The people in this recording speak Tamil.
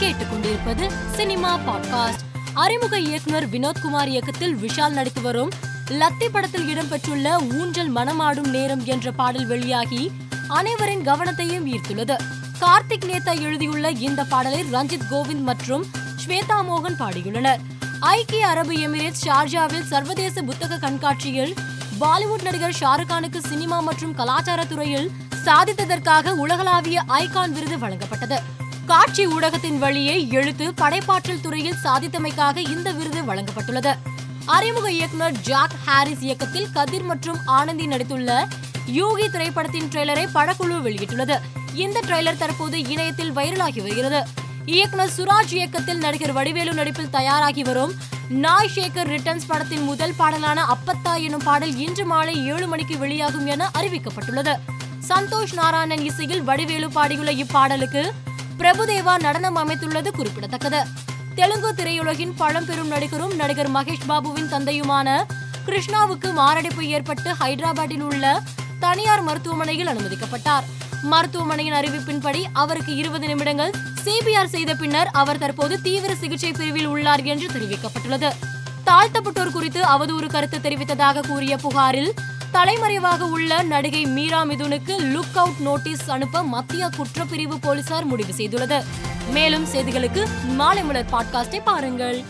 நீங்கள் கேட்டுக்கொண்டிருப்பது சினிமா பாட்காஸ்ட். அறிமுக இயக்குனர் வினோத்குமார் இயக்கத்தில் விஷால் நடித்து வரும் லத்தி படத்தில் இடம்பெற்றுள்ள ஊஞ்சல் மனமாடும் நேரம் என்ற பாடல் வெளியாகி அனைவரின் கவனத்தையும் ஈர்த்துள்ளது. கார்த்திக் நேதா எழுதியுள்ள இந்த பாடலை ரஞ்சித் கோவிந்த் மற்றும் ஸ்வேதா மோகன் பாடியுள்ளனர். ஐக்கிய அரபு எமிரேட்ஸ் ஷார்ஜாவில் சர்வதேச புத்தக கண்காட்சியில் பாலிவுட் நடிகர் ஷாருக்கானுக்கு சினிமா மற்றும் கலாச்சார துறையில் சாதித்ததற்காக உலகளாவிய ஐகான் விருது வழங்கப்பட்டது. காட்சி ஊடகத்தின் வழியே எழுத்து படைப்பாற்றல் துறையில் சாதித்தமைக்காக இந்த விருது வழங்கப்பட்டுள்ளது. அறிமுக இயக்குனர் ஜாக் ஹாரிஸ் இயக்கத்தில் கதிர் மற்றும் ஆனந்தி நடித்துள்ள யூகி திரைப்படத்தின் ட்ரெய்லரை படக்குழு வெளியிட்டுள்ளது. இந்த ட்ரெய்லர் தற்போது இணையத்தில் வைரலாகி வருகிறது. இயக்குனர் சுராஜ் இயக்கத்தில் நடிகர் வடிவேலு நடிப்பில் தயாராகி வரும் நாய் ஷேகர் ரிட்டர்ன்ஸ் படத்தின் முதல் பாடலான அப்பத்தா எனும் பாடல் இன்று மாலை ஏழு மணிக்கு வெளியாகும் என அறிவிக்கப்பட்டுள்ளது. சந்தோஷ் நாராயணன் இசையில் வடிவேலு பாடியுள்ள இப்பாடலுக்கு பிரபுதேவா நடனம் அமைத்துள்ளது குறிப்பிடத்தக்கது. தெலுங்கு திரையுலகின் பழம்பெரும் நடிகரும் நடிகர் மகேஷ் பாபுவின் தந்தையுமான கிருஷ்ணாவுக்கு மாரடைப்பு ஏற்பட்டு ஹைதராபாத்தில் உள்ள தனியார் மருத்துவமனையில் அனுமதிக்கப்பட்டார். மருத்துவமனையின் அறிவிப்பின்படி அவருக்கு இருபது நிமிடங்கள் சிபிஆர் செய்த பின்னர் அவர் தற்போது தீவிர சிகிச்சை பிரிவில் உள்ளார் என்று தெரிவிக்கப்பட்டுள்ளது. தாழ்த்தப்பட்டோர் குறித்து அவதூறு கருத்து தெரிவித்ததாக கூறிய புகாரில் தலைமறைவாக உள்ள நடிகை மீரா மிதுனுக்கு லுக் அவுட் நோட்டீஸ் அனுப்ப மத்திய குற்றப்பிரிவு போலீசார் முடிவு செய்துள்ளது. மேலும் செய்திகளுக்கு மாலை மலர் பாட்காஸ்டை பாருங்கள்.